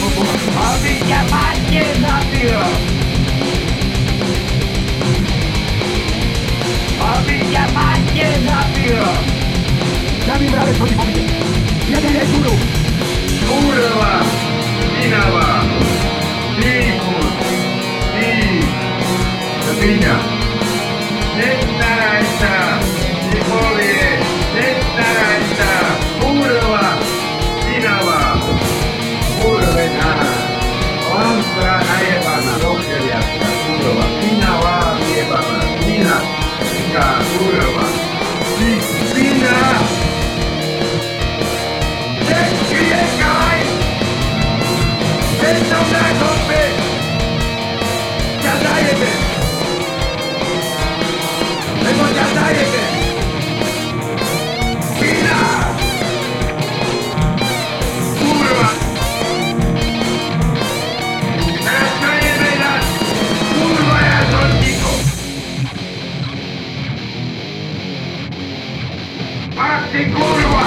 arrive a abajo, boa, Obicia macie napio! Obicia macie napio! da vibrare con i pomini, viene il guru, Kurwa! Inawa! Seafood! Najebana! Rokieliaska! Kurwa! Inawa! Jebana! Ina! Ika! Kurwa! Spina! Czekaj! Będą A ty kurva!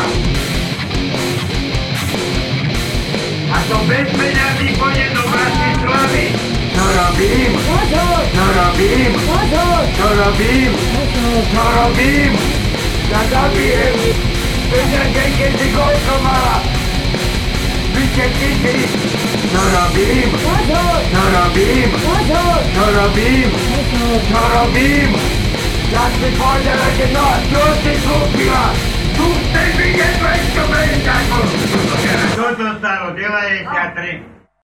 A to bez peňazí pôjde do vašej slavy! Čo robím? Čo robím? Čo robím? Čo robím? Ja zabijem! Peňazej, keď si koľko mala! Vyčeknite! Čo robím? Čo robím? Čo robím? Čo robím? Čo? Just before the original, you're the skupina. Tu tebi